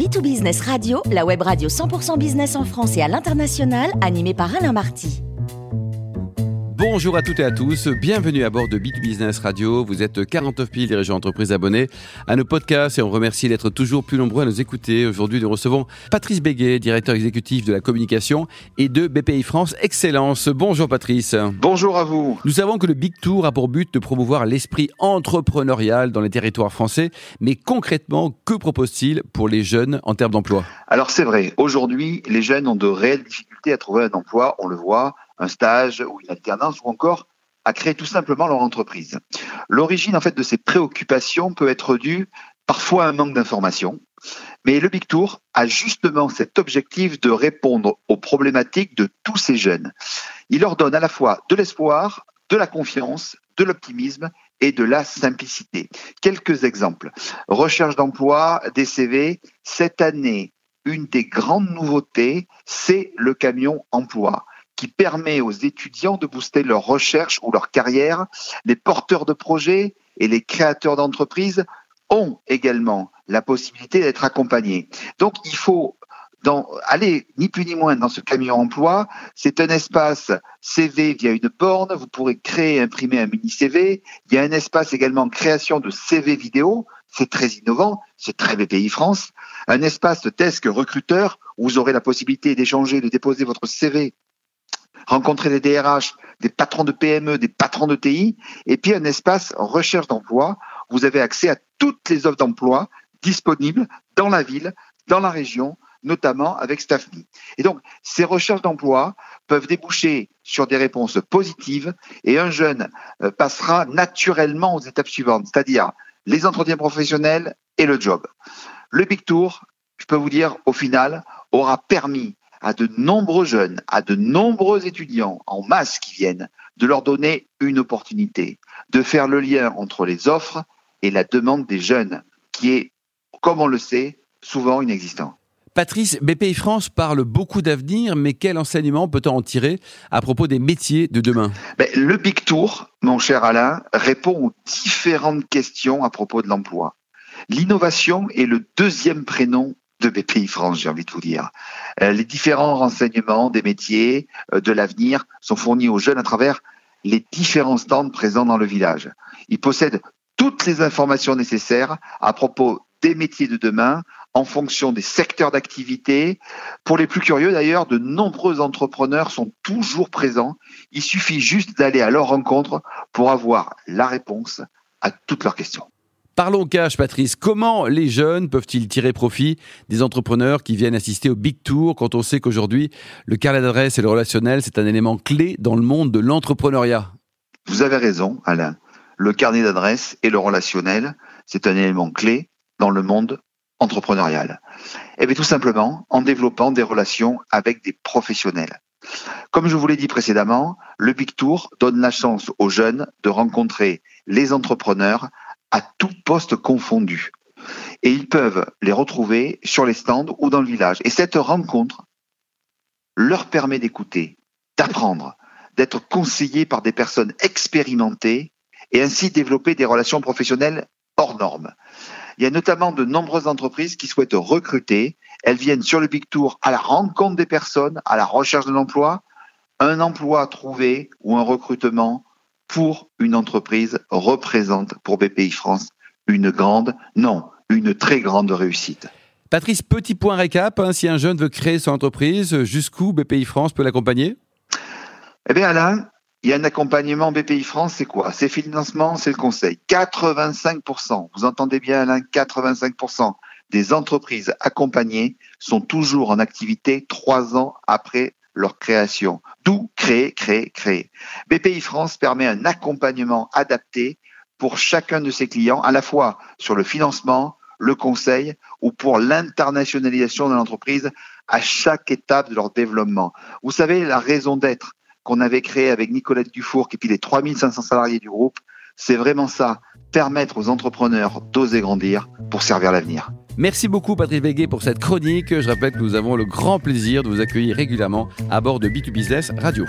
B2Business Radio, la web radio 100% business en France et à l'international, animée par Alain Marty. Bonjour à toutes et à tous, bienvenue à bord de Bit Business Radio. Vous êtes 49 000 dirigeants d'entreprise abonnés à nos podcasts et on remercie d'être toujours plus nombreux à nous écouter. Aujourd'hui, nous recevons Patrice Béguet, directeur exécutif de la communication et de BPI France Excellence. Bonjour Patrice. Bonjour à vous. Nous savons que le Big Tour a pour but de promouvoir l'esprit entrepreneurial dans les territoires français, mais concrètement, que propose-t-il pour les jeunes en termes d'emploi? Alors c'est vrai, aujourd'hui, les jeunes ont de réelles difficultés à trouver un emploi, on le voit un stage ou une alternance ou encore à créer tout simplement leur entreprise. L'origine en fait de ces préoccupations peut être due parfois à un manque d'information, mais le Big Tour a justement cet objectif de répondre aux problématiques de tous ces jeunes. Il leur donne à la fois de l'espoir, de la confiance, de l'optimisme et de la simplicité. Quelques exemples. Recherche d'emploi, des CV. Cette année, une des grandes nouveautés, c'est le camion emploi qui permet aux étudiants de booster leur recherche ou leur carrière. Les porteurs de projets et les créateurs d'entreprises ont également la possibilité d'être accompagnés. Donc il faut dans, aller ni plus ni moins dans ce camion emploi. C'est un espace CV via une borne. Vous pourrez créer et imprimer un mini CV. Il y a un espace également création de CV vidéo. C'est très innovant. C'est très BPI France. Un espace desk recruteur où vous aurez la possibilité d'échanger, de déposer votre CV rencontrer des DRH, des patrons de PME, des patrons de TI, et puis un espace recherche d'emploi. Vous avez accès à toutes les offres d'emploi disponibles dans la ville, dans la région, notamment avec Staffme. Et donc, ces recherches d'emploi peuvent déboucher sur des réponses positives et un jeune euh, passera naturellement aux étapes suivantes, c'est-à-dire les entretiens professionnels et le job. Le Big Tour, je peux vous dire, au final, aura permis à de nombreux jeunes, à de nombreux étudiants en masse qui viennent, de leur donner une opportunité, de faire le lien entre les offres et la demande des jeunes, qui est, comme on le sait, souvent inexistant. Patrice, BPI France parle beaucoup d'avenir, mais quel enseignement peut-on en tirer à propos des métiers de demain? Ben, Le Big Tour, mon cher Alain, répond aux différentes questions à propos de l'emploi. L'innovation est le deuxième prénom de BPI France, j'ai envie de vous dire. Euh, les différents renseignements des métiers, euh, de l'avenir, sont fournis aux jeunes à travers les différents stands présents dans le village. Ils possèdent toutes les informations nécessaires à propos des métiers de demain en fonction des secteurs d'activité. Pour les plus curieux d'ailleurs, de nombreux entrepreneurs sont toujours présents. Il suffit juste d'aller à leur rencontre pour avoir la réponse à toutes leurs questions. Parlons cash, Patrice. Comment les jeunes peuvent-ils tirer profit des entrepreneurs qui viennent assister au Big Tour quand on sait qu'aujourd'hui, le carnet d'adresse et le relationnel, c'est un élément clé dans le monde de l'entrepreneuriat? Vous avez raison, Alain. Le carnet d'adresse et le relationnel, c'est un élément clé dans le monde entrepreneurial. Eh bien tout simplement en développant des relations avec des professionnels. Comme je vous l'ai dit précédemment, le Big Tour donne la chance aux jeunes de rencontrer les entrepreneurs à tout poste confondu. Et ils peuvent les retrouver sur les stands ou dans le village. Et cette rencontre leur permet d'écouter, d'apprendre, d'être conseillés par des personnes expérimentées et ainsi développer des relations professionnelles hors normes. Il y a notamment de nombreuses entreprises qui souhaitent recruter. Elles viennent sur le Big Tour à la rencontre des personnes, à la recherche d'un emploi. Un emploi trouvé ou un recrutement pour une entreprise représente pour BPI France une grande, non, une très grande réussite. Patrice, petit point récap, hein, si un jeune veut créer son entreprise, jusqu'où BPI France peut l'accompagner? Eh bien Alain, il y a un accompagnement BPI France, c'est quoi? C'est financement, c'est le conseil. 85%, vous entendez bien Alain, 85% des entreprises accompagnées sont toujours en activité trois ans après leur création. D'où créer, créer, créer. BPI France permet un accompagnement adapté pour chacun de ses clients, à la fois sur le financement, le conseil ou pour l'internationalisation de l'entreprise à chaque étape de leur développement. Vous savez, la raison d'être qu'on avait créée avec Nicolette Dufour et puis les 3500 salariés du groupe, c'est vraiment ça, permettre aux entrepreneurs d'oser grandir pour servir l'avenir. Merci beaucoup Patrick Béguet pour cette chronique. Je rappelle que nous avons le grand plaisir de vous accueillir régulièrement à bord de B2Business Radio.